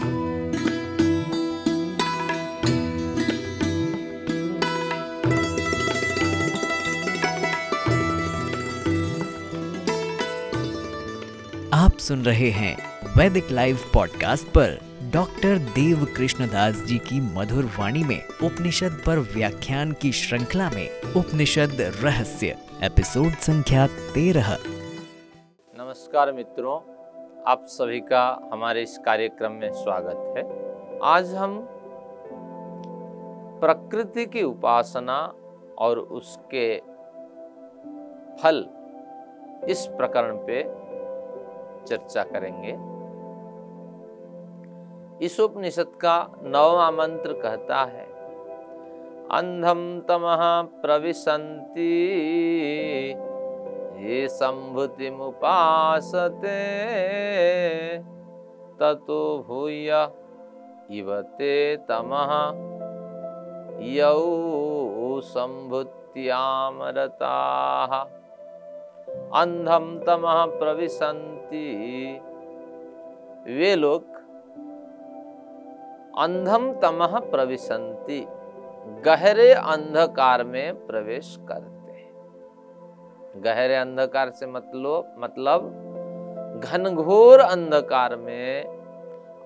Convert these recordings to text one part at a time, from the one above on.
आप सुन रहे हैं वैदिक लाइव पॉडकास्ट पर डॉक्टर देव कृष्णदास जी की मधुर वाणी में उपनिषद पर व्याख्यान की श्रृंखला में उपनिषद रहस्य, एपिसोड संख्या तेरह। नमस्कार मित्रों आप सभी का हमारे इस कार्यक्रम में स्वागत है। आज हम प्रकृति की उपासना और उसके फल इस प्रकरण पे चर्चा करेंगे। इस उपनिषद का नववा मंत्र कहता है अंधम तमह प्रविशन्ति ये मुपासते ततो भूय इवते तमः। यौ संभुत्यामरताः। अंधम तमः प्रविशन्ति। वे लोग अंधम तमह प्रविशन्ति। गहरे अंधकार में प्रवेश करते। गहरे अंधकार से मतलब मतलब घनघोर अंधकार में,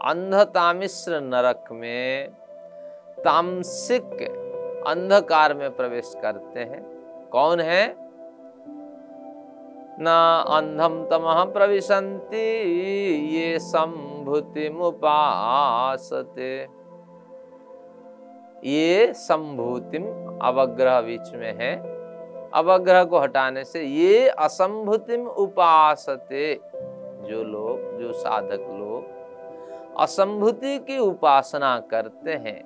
अंधतामिश्र नरक में तामसिक अंधकार में प्रवेश करते हैं। कौन है? न अंधम तमः प्रविशन्ति, ये संभूति मुपासते। ये संभूतिम अवग्रह बीच में है। अवग्रह को हटाने से ये असंभूतिम उपासते जो लोग, जो साधक लोग असंभूति की उपासना करते हैं,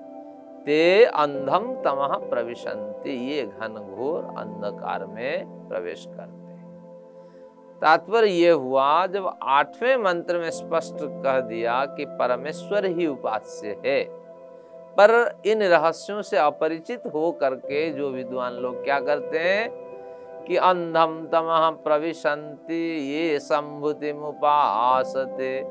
ते अंधम तमह प्रविशन्ति। ये घनघोर अंधकार में प्रवेश करते तात्पर्य ये हुआ, जब आठवें मंत्र में स्पष्ट कह दिया कि परमेश्वर ही उपास्य है पर इन रहस्यों से अपरिचित हो करके जो विद्वान लोग क्या करते हैं कि अंधम तमह प्रविशंति ये संभुति उपासते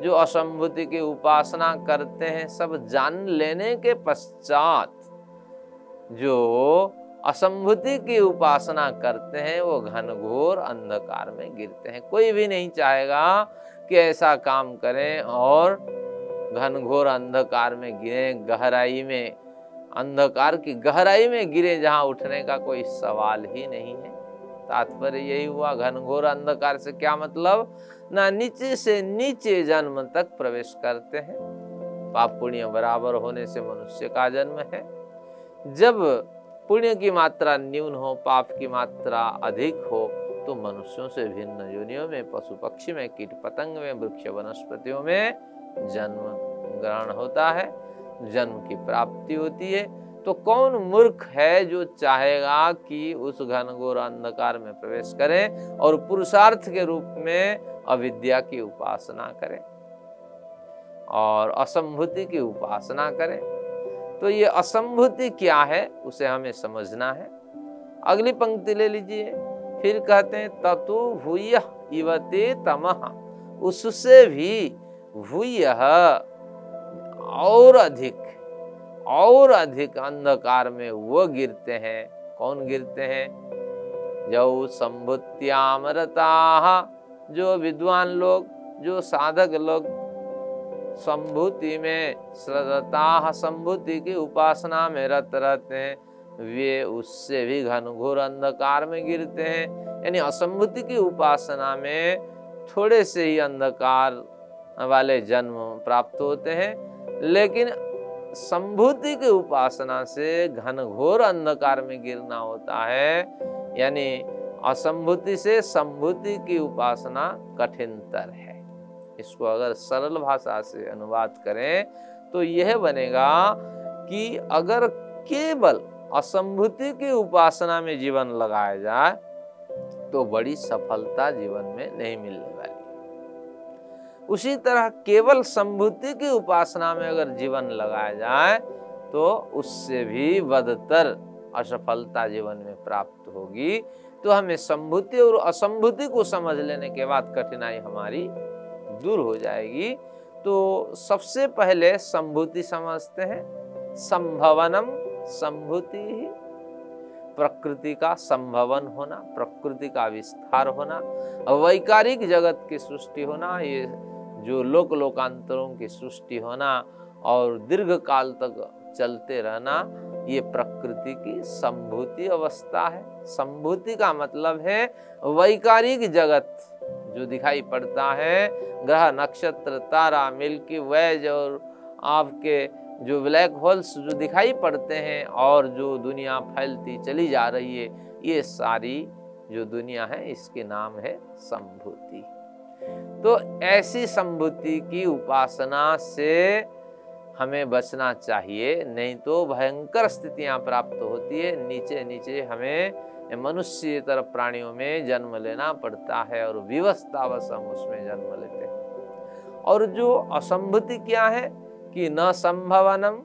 जो असंभूति की उपासना करते हैं, सब जान लेने के पश्चात जो असंभूति की उपासना करते हैं, वो घनघोर अंधकार में गिरते हैं। कोई भी नहीं चाहेगा कि ऐसा काम करें और घनघोर अंधकार में गिरे, गहराई में, अंधकार की गहराई में गिरे, जहाँ उठने का कोई सवाल ही नहीं है। तात्पर्य यही हुआ घनघोर अंधकार से क्या मतलब? ना नीचे से नीचे जन्म तक प्रवेश करते हैं। पाप पुण्य बराबर होने से मनुष्य का जन्म है। जब पुण्य की मात्रा न्यून हो, पाप की मात्रा अधिक हो तो मनुष्यों से भिन्न योनियों में, पशु पक्षी में, कीट पतंग में, वृक्ष वनस्पतियों में जन्म ग्रहण होता है, जन्म की प्राप्ति होती है। तो कौन मूर्ख है जो चाहेगा कि उस घनघोर अंधकार में प्रवेश करें और पुरुषार्थ के रूप में अविद्या की उपासना करें और असंभूति की उपासना करें? तो ये असंभूति क्या है, उसे हमें समझना है। अगली पंक्ति ले लीजिए। फिर कहते हैं, ततु भूय इवते तमह उससे भी भूय और अधिक और अधिक अंधकार में वो गिरते हैं। कौन गिरते हैं? जो संभुत्यामरता जो विद्वान लोग, जो साधक लोग संभूति में श्रद्धा संभूति की उपासना में रत रहते हैं, वे उससे भी घनघोर अंधकार में गिरते हैं। यानी असंभूति की उपासना में थोड़े से ही अंधकार वाले जन्म प्राप्त होते हैं। लेकिन संभूति की उपासना से घनघोर अंधकार में गिरना होता है। यानी असंभूति से संभूति की उपासना कठिनतर है। इसको अगर सरल भाषा से अनुवाद करें तो यह बनेगा कि अगर केवल असंभूति की उपासना में जीवन लगाया जाए तो बड़ी सफलता जीवन में नहीं मिलने वाली। उसी तरह केवल संभूति की उपासना में अगर जीवन लगाया जाए तो उससे भी बदतर असफलता जीवन में प्राप्त होगी। तो हमें संभूति और असंभूति को समझ लेने के बाद कठिनाई हमारी दूर हो जाएगी। तो सबसे पहले संभूति समझते हैं। संभवनम संभूति ही। प्रकृति का संभवन होना, प्रकृति का विस्तार होना, वैकारिक जगत की सृष्टि होना, ये जो लोक लोकांतरों की सृष्टि होना और दीर्घ काल तक चलते रहना, ये प्रकृति की संभूति अवस्था है। संभूति का मतलब है वैकारिक जगत जो दिखाई पड़ता है। ग्रह, नक्षत्र, तारा, मिल्की वेज और आपके जो ब्लैक होल्स जो दिखाई पड़ते हैं और जो दुनिया फैलती चली जा रही है, ये सारी जो दुनिया है, इसके नाम है संभूति। तो ऐसी संभूति की उपासना से हमें बचना चाहिए, नहीं तो भयंकर स्थितियाँ प्राप्त होती है। नीचे नीचे हमें मनुष्य तरफ़ प्राणियों में जन्म लेना पड़ता है और विवस्थावश हम उसमें जन्म लेते हैं। और जो असंभूति क्या है कि न संभवनम,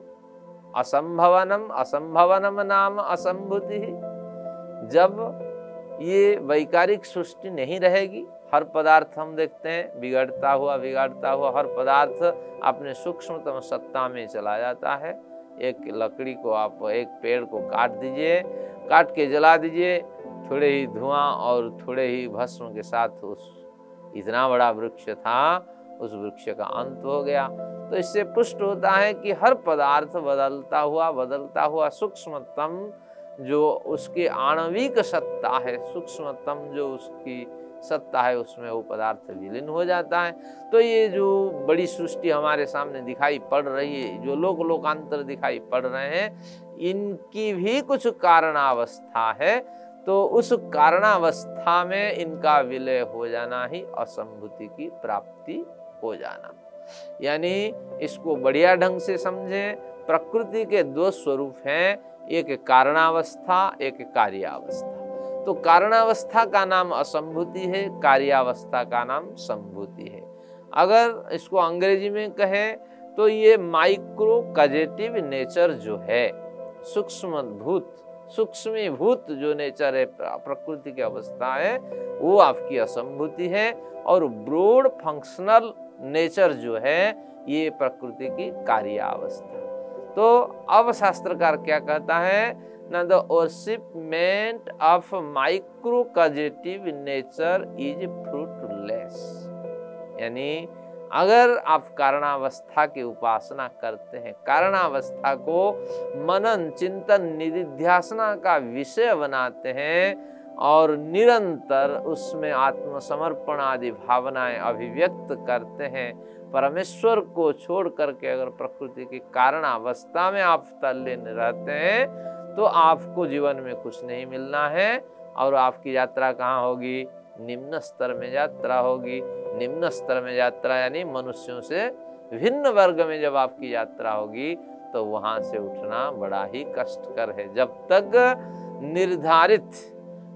असंभवनम असंभवनम नाम असंभूति जब ये वैकारिक सृष्टि नहीं रहेगी हर पदार्थ हम देखते हैं, बिगड़ता हुआ, बिगाड़ता हुआ, हर पदार्थ अपने सूक्ष्मतम सत्ता में चला जाता है। एक लकड़ी को आप, एक पेड़ को काट दीजिए, काट के जला दीजिए, थोड़े ही धुआँ और थोड़े ही भस्म के साथ उस, इतना बड़ा वृक्ष था, उस वृक्ष का अंत हो गया। तो इससे पुष्ट होता है कि हर पदार्थ बदलता हुआ बदलता हुआ सूक्ष्मतम जो उसकी आणविक सत्ता है, सूक्ष्मतम जो उसकी सत्ता है, उसमें वो पदार्थ विलीन हो जाता है। तो ये जो बड़ी सृष्टि हमारे सामने दिखाई पड़ रही है, जो लोक लोकांतर दिखाई पड़ रहे हैं, इनकी भी कुछ कारणावस्था है। तो उस कारणावस्था में इनका विलय हो जाना ही असंभूति की प्राप्ति हो जाना। यानी इसको बढ़िया ढंग से समझें, प्रकृति के दो स्वरूप हैं, एक कारणावस्था, एक कार्यावस्था। तो कारणावस्था का नाम असंभूति है, कार्यावस्था का नाम संभूति है। अगर इसको अंग्रेज़ी में कहें तो ये माइक्रो कजेटिव नेचर जो है सूक्ष्म भूत सूक्ष्म भूत जो नेचर है प्रकृति की अवस्था है, वो आपकी असंभूति है और ब्रोड फंक्शनल नेचर जो है, ये प्रकृति की कार्यावस्था। तो अब शास्त्रकार क्या कहता है? द ओरशिपमेंट ऑफ़ माइक्रोकजेटिव नेचर इज़ फ्रूटलेस यानी, अगर आप कारणावस्था की उपासना करते हैं, कारणावस्था को मनन, चिंतन, निधिध्यासना का विषय बनाते हैं और निरंतर उसमें आत्मसमर्पण आदि भावनाएँ अभिव्यक्त करते हैं, परमेश्वर को छोड़ करके अगर प्रकृति की कारण अवस्था में आप तल्लीन रहते हैं तो आपको जीवन में कुछ नहीं मिलना है और आपकी यात्रा कहाँ होगी? निम्न स्तर में यात्रा होगी। निम्न स्तर में यात्रा यानी मनुष्यों से भिन्न वर्ग में जब आपकी यात्रा होगी तो वहाँ से उठना बड़ा ही कष्टकर है। जब तक निर्धारित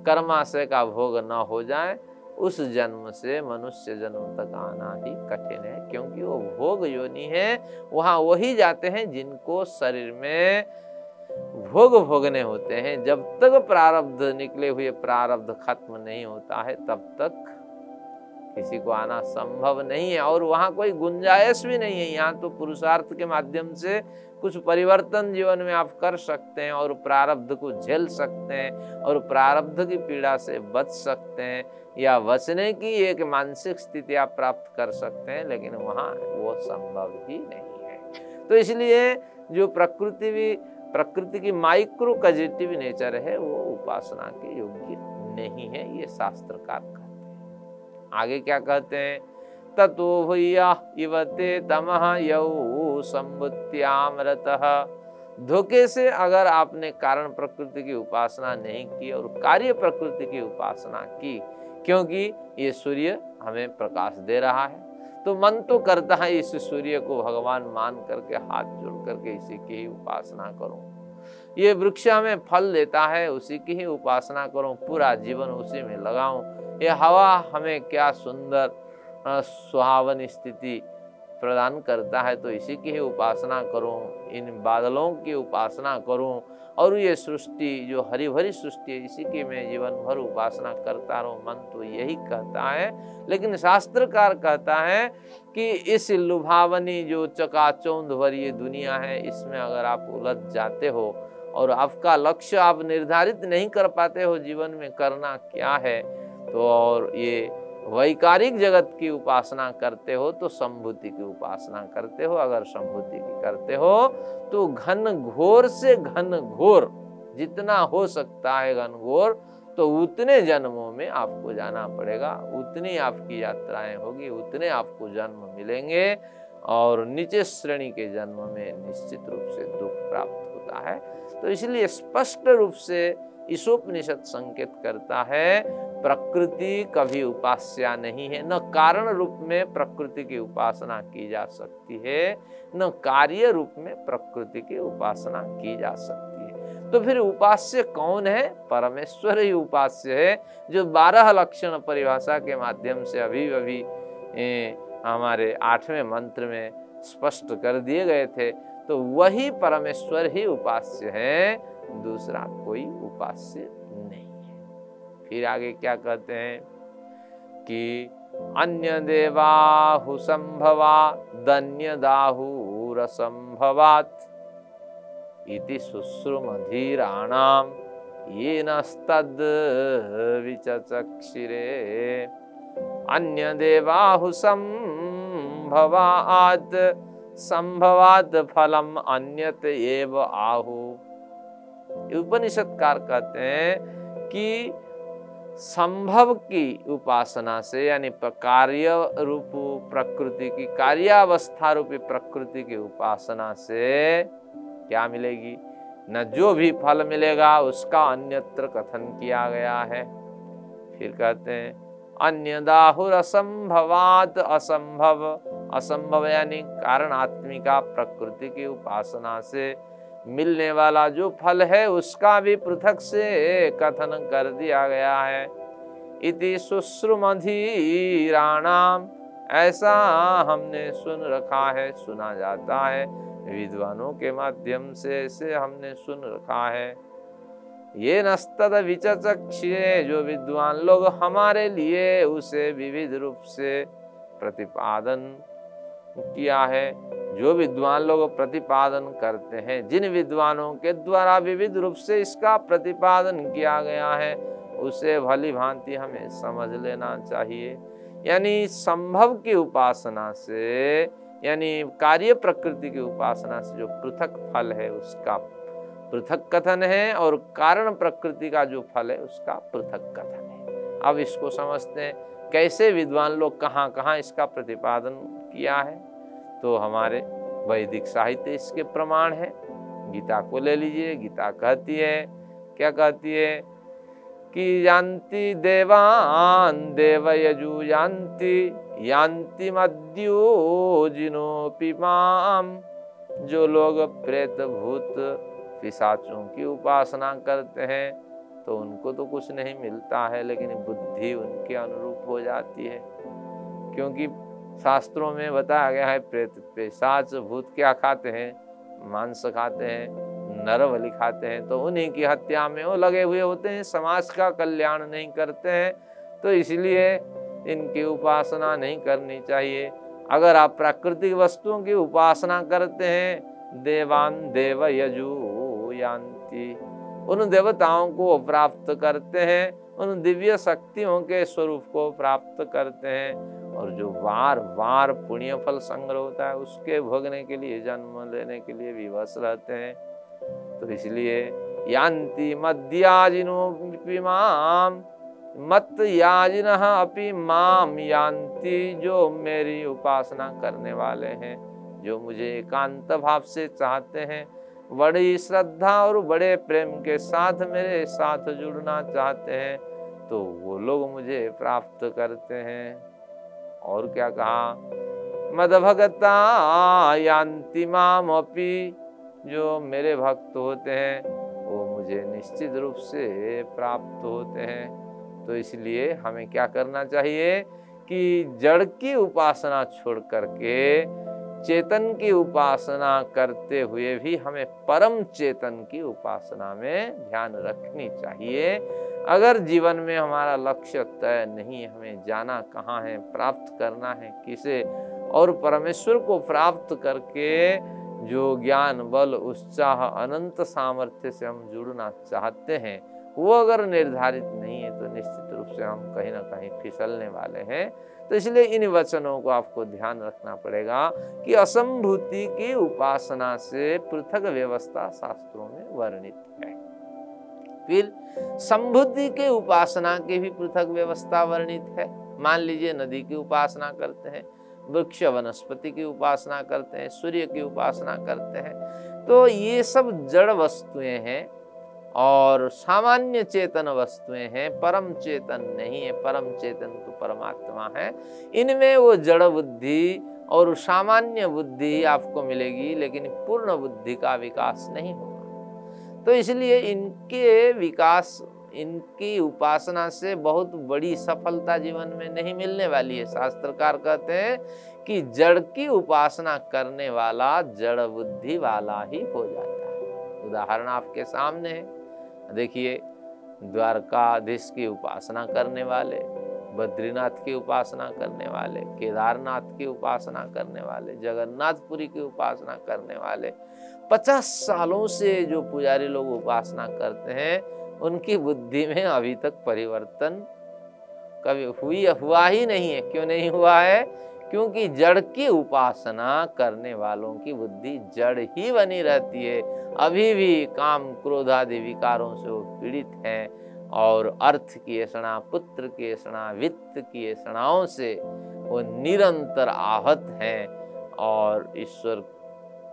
कर्माशय का भोग न हो जाए, उस जन्म से मनुष्य जन्म तक आना ही कठिन है, क्योंकि वो भोग योनि है। वहाँ वही जाते हैं जिनको शरीर में भोग भोगने होते हैं। जब तक प्रारब्ध निकले हुए प्रारब्ध खत्म नहीं होता है, तब तक किसी को आना संभव नहीं है और वहाँ कोई गुंजाइश भी नहीं है। यहाँ तो पुरुषार्थ के माध्यम से कुछ परिवर्तन जीवन में आप कर सकते हैं और प्रारब्ध को झेल सकते हैं और प्रारब्ध की पीड़ा से बच सकते हैं या बचने की एक मानसिक स्थिति आप प्राप्त कर सकते हैं, लेकिन वहाँ वो संभव ही नहीं है। तो इसलिए जो प्रकृति भी प्रकृति की माइक्रो कजेटिव नेचर है, वो उपासना के योग्य नहीं है, ये शास्त्रकार कहते हैं। आगे क्या कहते हैं? ततो भूया इवते तमह धोखे से अगर आपने कारण प्रकृति की उपासना नहीं की और कार्य प्रकृति की उपासना की, क्योंकि ये सूर्य हमें प्रकाश दे रहा है तो मन तो करता है इस सूर्य को भगवान मान करके, हाथ जोड़ करके इसी की ही उपासना करूँ। ये वृक्ष हमें फल देता है, उसी की ही उपासना करूँ, पूरा जीवन उसी में लगाऊँ। ये हवा हमें क्या सुंदर सुहावन स्थिति प्रदान करता है तो इसी की ही उपासना करूँ, इन बादलों की उपासना करूँ और ये सृष्टि जो हरी भरी सृष्टि है, इसी की मैं जीवन भर उपासना करता रहूँ, मन तो यही कहता है। लेकिन शास्त्रकार कहता है कि इस लुभावनी जो चकाचौंध भरी दुनिया है, इसमें अगर आप उलझ जाते हो और आपका लक्ष्य आप निर्धारित नहीं कर पाते हो, जीवन में करना क्या है? तो और ये वैकारिक जगत की उपासना करते हो तो संभूति की उपासना करते हो। अगर संभूति की करते हो तो घन घोर से घन घोर, जितना हो सकता है घन घोर तो उतने जन्मों में आपको जाना पड़ेगा। उतनी आपकी यात्राएँ होगी, उतने आपको जन्म मिलेंगे और नीचे श्रेणी के जन्म में निश्चित रूप से दुख प्राप्त होता है। तो इसलिए स्पष्ट रूप से ईशोपनिषद संकेत करता है, प्रकृति कभी उपास्या नहीं है। न कारण रूप में प्रकृति की उपासना की जा सकती है, न कार्य रूप में प्रकृति की उपासना की जा सकती है। तो फिर उपास्य कौन है? परमेश्वर ही उपास्य है, जो बारह लक्षण परिभाषा के माध्यम से अभी अभी हमारे आठवें मंत्र में स्पष्ट कर दिए गए थे। तो वही परमेश्वर ही उपास्य है दूसरा कोई उपास्य नहीं है। फिर आगे क्या कहते हैं? कि अन्य देवाहु संभवा दन्य दाहूर संभवात इति शुश्रुमधीराणाम ये नस्तद विचचक्षिरे। अन्य देवाहु संभवात संभवात फलम अन्यत एव आहु। उपनिषदकार कहते हैं कि संभव की उपासना से, यानी कार्य रूप प्रकृति की, कार्यावस्था रूपी प्रकृति की उपासना से क्या मिलेगी? न जो भी फल मिलेगा, उसका अन्यत्र कथन किया गया है। फिर कहते हैं अन्य दाहुर असंभवात असंभव। असंभव यानी कारण आत्मिका प्रकृति की उपासना से मिलने वाला जो फल है, उसका भी पृथक से कथन कर दिया गया है। इति सुश्रुमधीराणाम ऐसा हमने सुन रखा है, सुना जाता है। विद्वानों के माध्यम से ऐसे हमने सुन रखा है। ये नस्तद विचक्षे जो विद्वान लोग हमारे लिए उसे विविध रूप से प्रतिपादन किया है, जो विद्वान लोग प्रतिपादन करते हैं, जिन विद्वानों के द्वारा विविध रूप से इसका प्रतिपादन किया गया है, उसे भली भांति हमें समझ लेना चाहिए। यानी संभव की उपासना से, यानी कार्य प्रकृति की उपासना से जो पृथक फल है, उसका पृथक कथन है और कारण प्रकृति का जो फल है, उसका पृथक कथन है। अब इसको समझते हैं, कैसे विद्वान लोग कहाँ कहाँ इसका प्रतिपादन किया है? तो हमारे वैदिक साहित्य इसके प्रमाण है। गीता को ले लीजिए, गीता कहती है, क्या कहती है? कि यान्ति देवान देव यजु यान्ति यान्ति मद्यो जिनोपि माम। जो लोग प्रेत भूत पिशाचों की उपासना करते हैं तो उनको तो कुछ नहीं मिलता है, लेकिन बुद्धि उनके अनुरूप हो जाती है। क्योंकि शास्त्रों में बताया गया है, प्रेत पेशाच भूत क्या खाते हैं? मांस खाते हैं नरबलि खाते हैं तो उन्हीं की हत्या में वो लगे हुए होते हैं, समाज का कल्याण नहीं करते हैं तो इसलिए इनकी उपासना नहीं करनी चाहिए। अगर आप प्राकृतिक वस्तुओं की उपासना करते हैं, देवान देव यजु यान्ति, उन देवताओं को प्राप्त करते हैं, उन दिव्य शक्तियों के स्वरूप को प्राप्त करते हैं और जो बार बार पुण्य फल संग्रह होता है, उसके भोगने के लिए, जन्म लेने के लिए विवश रहते हैं। तो इसलिए यान्ति मत याजिन अपि माम यान्ति, जो मेरी उपासना करने वाले हैं, जो मुझे एकांत भाव से चाहते हैं। बड़ी श्रद्धा और बड़े प्रेम के साथ मेरे साथ जुड़ना चाहते हैं तो वो लोग मुझे प्राप्त करते हैं। और क्या कहा? मद भगता यान्ति मामपि। जो मेरे भक्त होते हैं, वो मुझे निश्चित रूप से प्राप्त होते हैं। तो इसलिए हमें क्या करना चाहिए कि जड़ की उपासना छोड़ करके चेतन की उपासना करते हुए भी हमें परम चेतन की उपासना में ध्यान रखनी चाहिए। अगर जीवन में हमारा लक्ष्य तय नहीं, हमें जाना कहाँ है, प्राप्त करना है, किसे, और परमेश्वर को प्राप्त करके जो ज्ञान, बल, उत्साह, अनंत सामर्थ्य से हम जुड़ना चाहते हैं वो अगर निर्धारित नहीं है तो निश्चित रूप से हम कहीं ना कहीं फिसलने वाले हैं। तो इसलिए इन वचनों को आपको ध्यान रखना पड़ेगा कि असंभूति की उपासना से पृथक व्यवस्था शास्त्रों में वर्णित है। फिर संभुति के उपासना की भी पृथक व्यवस्था वर्णित है। मान लीजिए नदी की उपासना करते हैं, वृक्ष वनस्पति की उपासना करते हैं, सूर्य की उपासना करते हैं तो ये सब जड़ वस्तुएँ हैं। और सामान्य चेतन वस्तुएँ हैं, परम चेतन नहीं है, परम चेतन तो परमात्मा है। इनमें वो जड़ बुद्धि और सामान्य बुद्धि आपको मिलेगी, लेकिन पूर्ण बुद्धि का विकास नहीं होगा। तो इसलिए इनके विकास, इनकी उपासना से बहुत बड़ी सफलता जीवन में नहीं मिलने वाली है। शास्त्रकार कहते हैं कि जड़ की उपासना करने वाला जड़ बुद्धि वाला ही हो जाता है। उदाहरण आपके सामने है। देखिए, द्वारकाधीश की उपासना करने वाले, बद्रीनाथ की उपासना करने वाले, केदारनाथ की उपासना करने वाले, जगन्नाथपुरी की उपासना करने वाले, पचास सालों से जो पुजारी लोग उपासना करते हैं, उनकी बुद्धि में अभी तक परिवर्तन कभी हुई हुआ ही नहीं है। क्यों नहीं हुआ है? क्योंकि जड़ की उपासना करने वालों की बुद्धि जड़ ही बनी रहती है। अभी भी काम क्रोध आदि विकारों से वो पीड़ित हैं और अर्थ की ऐसा पुत्र की ऐसा वित्त की ऐसाओं से वो निरंतर आहत हैं और ईश्वर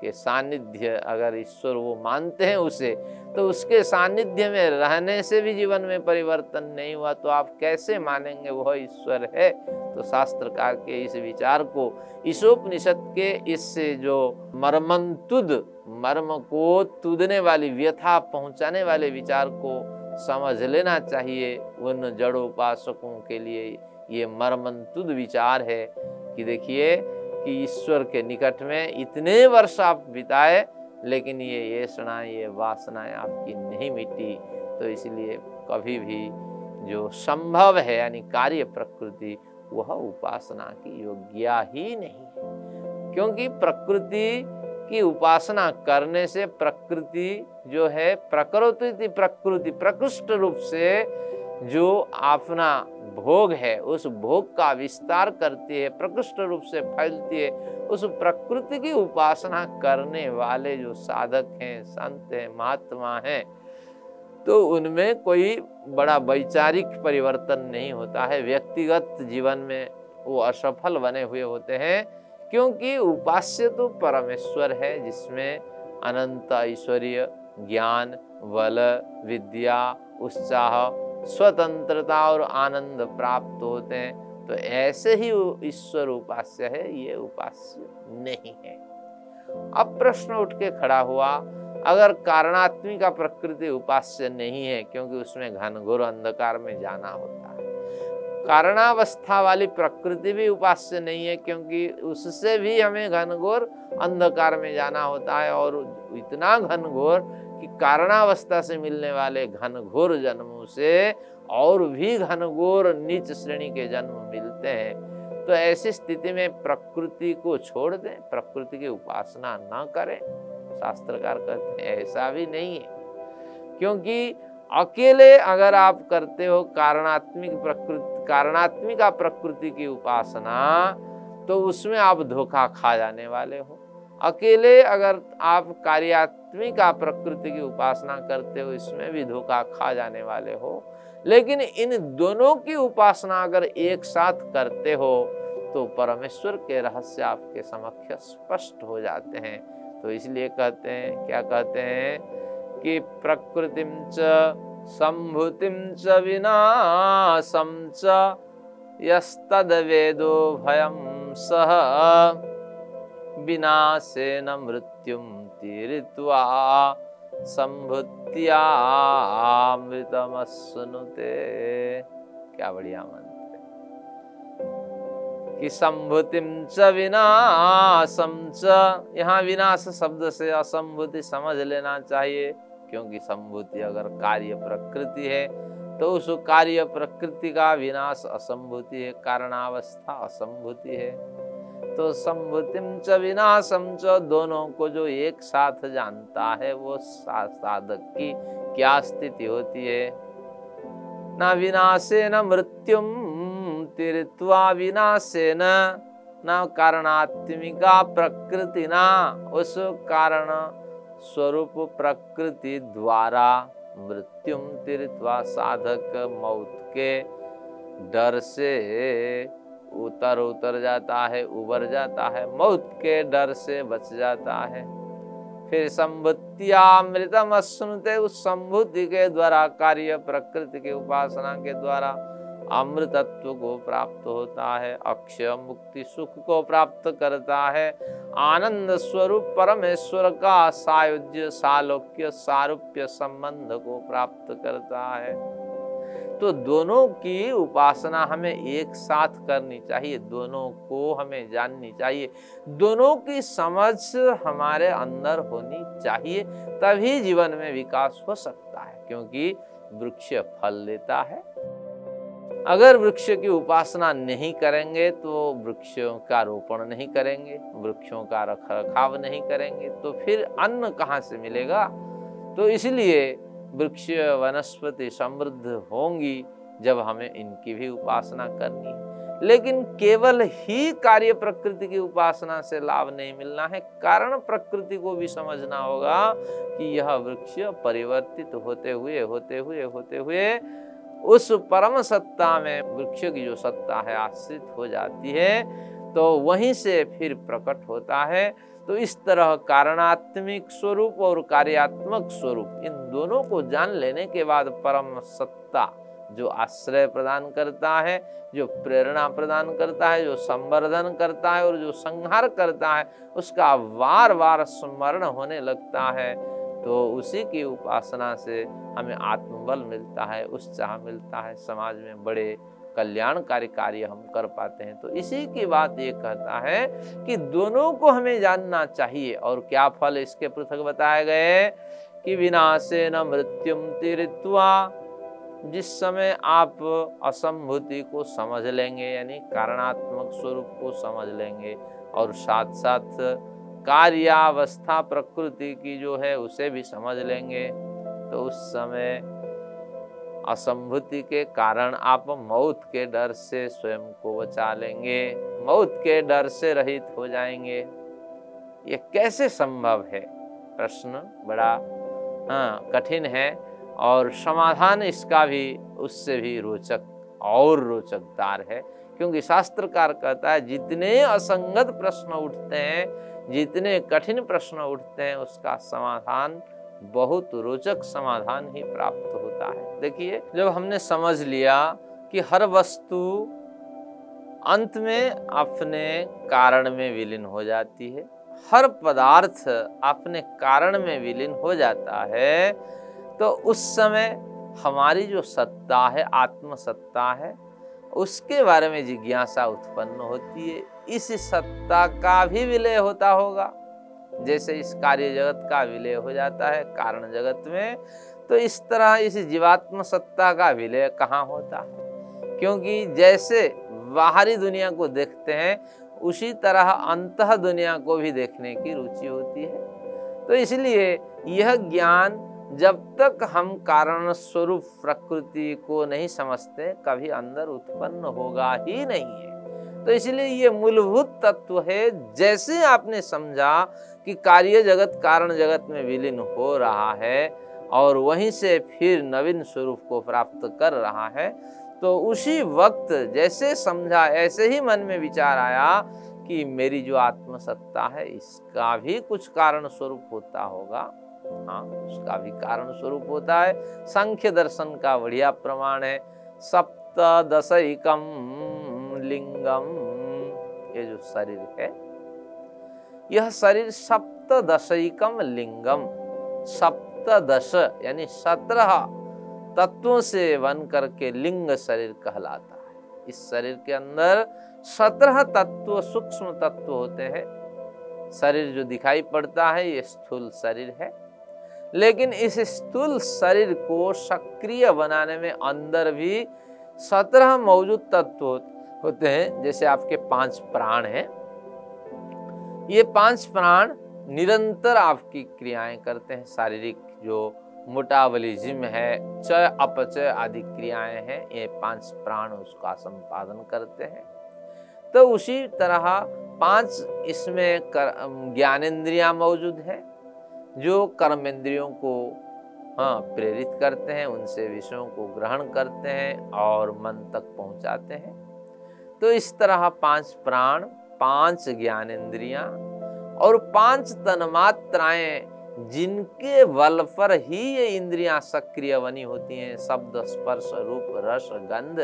के सानिध्य अगर ईश्वर वो मानते हैं उसे तो उसके सानिध्य में रहने से भी जीवन में परिवर्तन नहीं हुआ तो आप कैसे मानेंगे वह ईश्वर है? तो शास्त्रकार के इस विचार को, ईशोपनिषद के इससे जो मर्मंतुद मर्म को तुदने वाली व्यथा पहुँचाने वाले विचार को समझ लेना चाहिए, उन जड़ोपासकों के लिए ये मर्मंतुद विचार है कि देखिए कि ईश्वर के निकट में इतने वर्ष आप बिताए, लेकिन ये येषणा ये वासनाएँ आपकी नहीं मिटी। तो इसलिए कभी भी जो संभव है, यानी कार्य प्रकृति, वह उपासना की योग्य ही नहीं है। क्योंकि प्रकृति की उपासना करने से प्रकृति जो है, प्रकृति प्रकृति, प्रकृष्ट रूप से जो अपना भोग है, उस भोग का विस्तार करती है, प्रकृष्ट रूप से फैलती है, उस प्रकृति की उपासना करने वाले जो साधक हैं, संत हैं, महात्मा हैं तो उनमें कोई बड़ा वैचारिक परिवर्तन नहीं होता है। व्यक्तिगत जीवन में वो असफल बने हुए होते हैं, क्योंकि उपास्य तो परमेश्वर है, जिसमें अनंत ऐश्वर्य, ज्ञान, बल, विद्या, उत्साह स्वतंत्रता और आनंद प्राप्त होते हैं तो ऐसे ही ईश्वर उपास्य है, ये उपास्य नहीं है। अब प्रश्न उठ के खड़ा हुआ, अगर कारणात्मिका प्रकृति उपास्य नहीं है, क्योंकि उसमें घनघोर अंधकार में जाना होता है, कारणावस्था वाली प्रकृति भी उपास्य नहीं है, क्योंकि उससे भी हमें घनघोर अंधकार में जाना होता है, और इतना घनघोर कि कारणावस्था से मिलने वाले घनघोर जन्मों से और भी घनघोर नीच श्रेणी के जन्म मिलते हैं। तो ऐसी स्थिति में प्रकृति को छोड़ दें, प्रकृति की उपासना न करें, शास्त्रकार कहते हैं, ऐसा भी नहीं है। क्योंकि अकेले अगर आप करते हो कारणात्मिक प्रकृति, कारणात्मिका प्रकृति की उपासना तो उसमें आप धोखा खा जाने वाले हो। अकेले अगर आप कार्यात्मिका प्रकृति की उपासना करते हो, इसमें भी धोखा खा जाने वाले हो। लेकिन इन दोनों की उपासना अगर एक साथ करते हो तो परमेश्वर के रहस्य आपके समक्ष स्पष्ट हो जाते हैं। तो इसलिए कहते हैं, क्या कहते हैं? कि प्रकृतिम च संभुतिम च विनाशम च यस्तद वेदो भयम सह। विनाशेन मृत्युम तीरित्वा संभुत्यामृतमसुनुते क्या बढ़िया मंत्र कि संभुतिम च विनाशम च, यहाँ विनाश शब्द से असंभूति समझ लेना चाहिए, क्योंकि संभूति अगर कार्य प्रकृति है तो उस कार्य प्रकृति का विनाश असंभूति है, कारणावस्था असंभूति है। तो संभूतिम च विनाशम च दोनों को जो एक साथ जानता है, वो साधक की क्या स्थिति होती है? न विनाशे न मृत्युम तीर्थवा विनाशे न न कारणात्मिका प्रकृति न उस कारण स्वरूप प्रकृति द्वारा मृत्युम तिरत्वा साधक मौत के डर से उतर उतर जाता है, उबर जाता है, मौत के डर से बच जाता है। फिर संभुत्यामृतम अश्नुते उस संभुति के द्वारा, कार्य प्रकृति के उपासना के द्वारा अमृतत्व को प्राप्त होता है, अक्षय मुक्ति सुख को प्राप्त करता है, आनंद स्वरूप परमेश्वर का सायुज्य, सालोक्य, सारूप्य संबंध को प्राप्त करता है। तो दोनों की उपासना हमें एक साथ करनी चाहिए, दोनों को हमें जाननी चाहिए। दोनों की समझ हमारे अंदर होनी चाहिए, तभी जीवन में विकास हो सकता है, क्योंकि वृक्ष फल देता है। अगर वृक्ष की उपासना नहीं करेंगे तो वृक्षों का रोपण नहीं करेंगे, वृक्षों का रख रखाव नहीं करेंगे तो फिर अन्न कहाँ से मिलेगा? तो इसलिए वृक्ष वनस्पति समृद्ध होंगी जब हमें इनकी भी उपासना करनी है। लेकिन केवल ही कार्य प्रकृति की उपासना से लाभ नहीं मिलना है, कारण प्रकृति को भी समझना होगा कि यह वृक्ष परिवर्तित होते हुए होते हुए होते हुए उस परम सत्ता में वृक्ष की जो सत्ता है, आश्रित हो जाती है तो वहीं से फिर प्रकट होता है। तो इस तरह कारणात्मिक स्वरूप और कार्यात्मक स्वरूप, इन दोनों को जान लेने के बाद परम सत्ता, जो आश्रय प्रदान करता है, जो प्रेरणा प्रदान करता है, जो संवर्धन करता है और जो संहार करता है, उसका बार बार स्मरण होने लगता है। तो उसी की उपासना से हमें आत्मबल मिलता है, उत्साह मिलता है, समाज में बड़े कल्याणकारी कार्य हम कर पाते हैं। तो इसी की बात ये कहता है कि दोनों को हमें जानना चाहिए। और क्या फल इसके पृथक बताए गए? कि विनाशे न मृत्युम तीर्थवा जिस समय आप असंभूति को समझ लेंगे, यानी कारणात्मक स्वरूप को समझ लेंगे, और साथ साथ कार्यावस्था प्रकृति की जो है, उसे भी समझ लेंगे तो उस समय असंभूति के कारण आप मौत के डर से स्वयं को बचा लेंगे, मौत के डर से रहित हो जाएँगे। ये कैसे संभव है? प्रश्न बड़ा हाँ कठिन है और समाधान इसका भी, उससे भी रोचक, और रोचकदार है। क्योंकि शास्त्रकार कहता है, जितने असंगत प्रश्न उठते हैं, जितने कठिन प्रश्न उठते हैं, उसका समाधान बहुत रोचक समाधान ही प्राप्त होता है। देखिए, जब हमने समझ लिया कि हर वस्तु अंत में अपने कारण में विलीन हो जाती है, हर पदार्थ अपने कारण में विलीन हो जाता है तो उस समय हमारी जो सत्ता है आत्म सत्ता है, उसके बारे में जिज्ञासा उत्पन्न होती है। इस सत्ता का भी विलय होता होगा। जैसे इस कार्य जगत का विलय हो जाता है, कारण जगत में तो इस तरह इस जीवात्म सत्ता का विलय कहाँ होता? है क्योंकि जैसे बाहरी दुनिया को देखते हैं, उसी तरह अंत दुनिया को भी देखने की रुचि होती है। तो इसलिए यह ज्ञान जब तक हम कारण स्वरूप प्रकृति को नहीं समझते, कभी अंदर उत्पन्न होगा ही नहीं है। तो इसलिए ये मूलभूत तत्व है, जैसे आपने समझा कि कार्य जगत कारण जगत में विलीन हो रहा है और वहीं से फिर नवीन स्वरूप को प्राप्त कर रहा है तो उसी वक्त जैसे समझा, ऐसे ही मन में विचार आया कि मेरी जो आत्मसत्ता है, इसका भी कुछ कारण स्वरूप होता होगा। हाँ उसका भी कारण स्वरूप होता है। संख्य दर्शन का बढ़िया प्रमाण है। सप्त दशकम लिंगम। ये जो शरीर है, यह शरीर सप्तदशिकम लिंगम। सप्तदश यानी सत्रह तत्वों से बन करके लिंग शरीर कहलाता है। इस शरीर के अंदर सत्रह तत्व सूक्ष्म तत्व होते हैं। शरीर जो दिखाई पड़ता है, ये स्थूल शरीर है। लेकिन इस स्थूल शरीर को सक्रिय बनाने में अंदर भी सत्रह मौजूद तत्व होते हैं, जैसे आपके पाँच प्राण हैं। ये पाँच प्राण निरंतर आपकी क्रियाएँ करते हैं, शारीरिक जो मोटाबलिज्म है, चय, अपचय आदि क्रियाएँ हैं, ये पाँच प्राण उसका संपादन करते हैं। तो उसी तरह पाँच इसमें ज्ञानेन्द्रियाँ मौजूद है, जो कर्मेंद्रियों को हाँ प्रेरित करते हैं, उनसे विषयों को ग्रहण करते हैं और मन तक पहुंचाते हैं। तो इस तरह पाँच प्राण, पाँच ज्ञान इंद्रिया और पाँच तन्मात्राएँ, जिनके बल पर ही ये इंद्रियाँ सक्रिय बनी होती हैं, शब्द, स्पर्श, रूप, रस, गंध,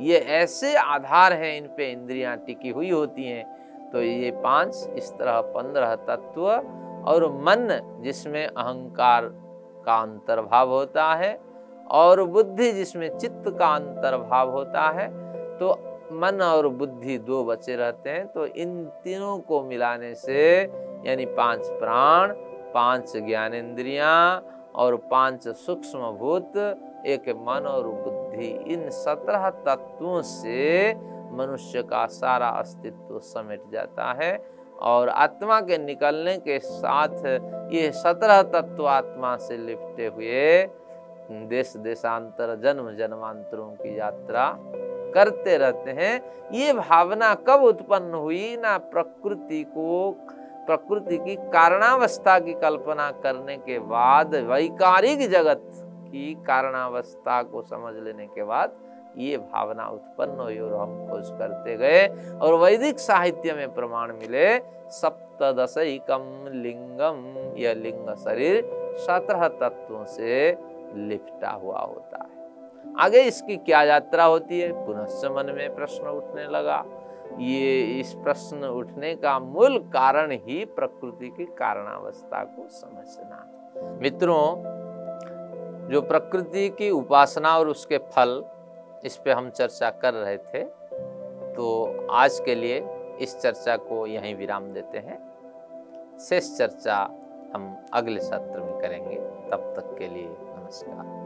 ये ऐसे आधार हैं, इन पे इंद्रियाँ टिकी हुई होती हैं। तो ये पाँच इस तरह पंद्रह तत्व और मन, जिसमें अहंकार का अंतर्भाव होता है और बुद्धि, जिसमें चित्त का अंतर्भाव होता है तो मन और बुद्धि दो बचे रहते हैं तो इन तीनों को मिलाने से, यानी पाँच प्राण, पाँच ज्ञानेन्द्रियाँ और पाँच सूक्ष्म भूत एक मन और बुद्धि, इन सत्रह तत्वों से मनुष्य का सारा अस्तित्व समेट जाता है और आत्मा के निकलने के साथ ये सत्रह तत्व आत्मा से लिपटे हुए देश देशांतर जन्म जन्मांतरों की यात्रा करते रहते हैं। ये भावना कब उत्पन्न हुई? ना प्रकृति को, प्रकृति की कारणावस्था की कल्पना करने के बाद, वैकारिक जगत की कारणावस्था को समझ लेने के बाद ये भावना उत्पन्न हुई और हम खोज करते गए और वैदिक साहित्य में प्रमाण मिले सप्तदशकम लिंगम यह लिंग शरीर सत्रह तत्वों से लिपटा हुआ होता है। आगे इसकी क्या यात्रा होती है? पुनः मन में प्रश्न उठने लगा। ये इस प्रश्न उठने का मूल कारण ही प्रकृति की कारणावस्था को समझना। मित्रों, जो प्रकृति की उपासना और उसके फल, इस पे हम चर्चा कर रहे थे तो आज के लिए इस चर्चा को यहीं विराम देते हैं। शेष चर्चा हम अगले सत्र में करेंगे। तब तक के लिए नमस्कार।